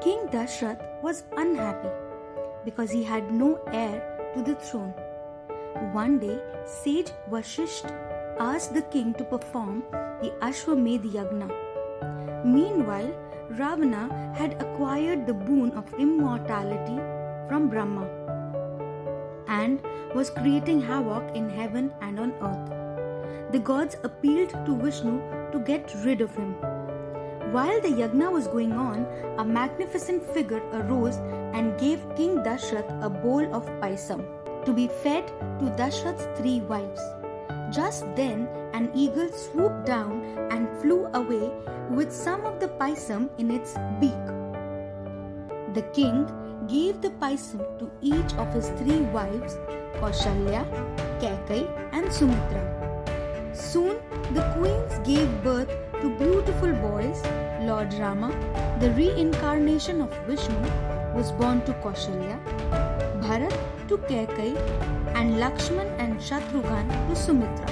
King Dashrath was unhappy because he had no heir to the throne. One day, sage Vashisht asked the king to perform the Ashwamedh Yagna. Meanwhile, Ravana had acquired the boon of immortality from Brahma and was creating havoc in heaven and on earth. The gods appealed to Vishnu to get rid of him. While the yagna was going on, a magnificent figure arose and gave King Dashrath a bowl of paisam to be fed to Dashrath's three wives. Just then, an eagle swooped down and flew away with some of the paisam in its beak. The king gave the paisam to each of his three wives, Kaushalya, Kaikai, and Sumitra. Soon, the queens gave birth to beautiful. Lord Rama, the reincarnation of Vishnu, was born to Kaushalya, Bharat to Kaikai, and Lakshman and Shatrughan to Sumitra.